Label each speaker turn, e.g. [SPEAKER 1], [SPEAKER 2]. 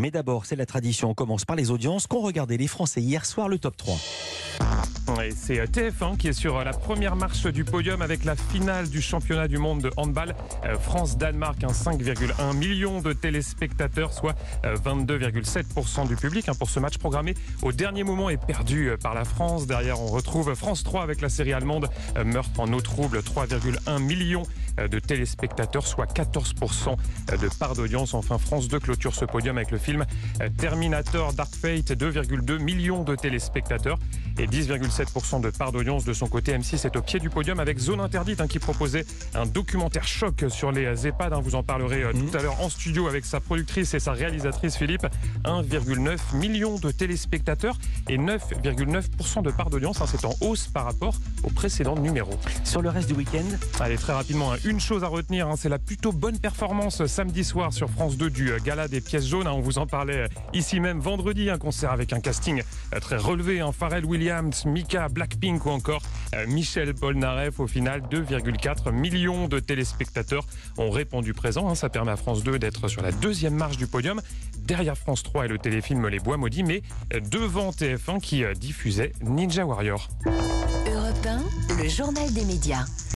[SPEAKER 1] Mais d'abord, c'est la tradition. On commence par les audiences qu'ont regardé les Français hier soir, le top 3.
[SPEAKER 2] Et c'est euh, TF1 qui est sur euh, la première marche du podium avec la finale du championnat du monde de handball euh, France-Danemark. 5,1 millions de téléspectateurs, soit 22,7% du public hein, pour ce match programmé au dernier moment et perdu par la France. Derrière, on retrouve France 3 avec la série allemande Meurtre en eau trouble, 3,1 millions de téléspectateurs, soit 14% de part d'audience. Enfin, France 2 clôture ce podium avec le film Terminator Dark Fate, 2,2 millions de téléspectateurs et 10,7% de part d'audience de son côté. M6 est au pied du podium avec Zone Interdite hein, qui proposait un documentaire choc sur les EHPAD. Hein. vous en parlerez euh, tout mhm. à l'heure en studio avec sa productrice et sa réalisatrice Philippe. 1,9 million de téléspectateurs et 9,9% de part d'audience. Hein. c'est en hausse par rapport au précédent numéro.
[SPEAKER 1] Sur le reste du week-end?
[SPEAKER 2] Allez, très rapidement, une chose à retenir, c'est la plutôt bonne performance samedi soir sur France 2 du euh, Gala des pièces jaunes. On vous en parlait euh, ici même vendredi, un concert avec un casting très relevé. Pharrell Williams, Mika, Blackpink ou encore euh, Michel Polnareff. Au final, 2,4 millions de téléspectateurs ont répondu présent. Hein. Ça permet à France 2 d'être sur la deuxième marche du podium, derrière France 3 et le téléfilm Les Bois Maudits, mais euh, devant TF1 qui euh, diffusait Ninja Warrior.
[SPEAKER 3] Europe 1, le journal des médias.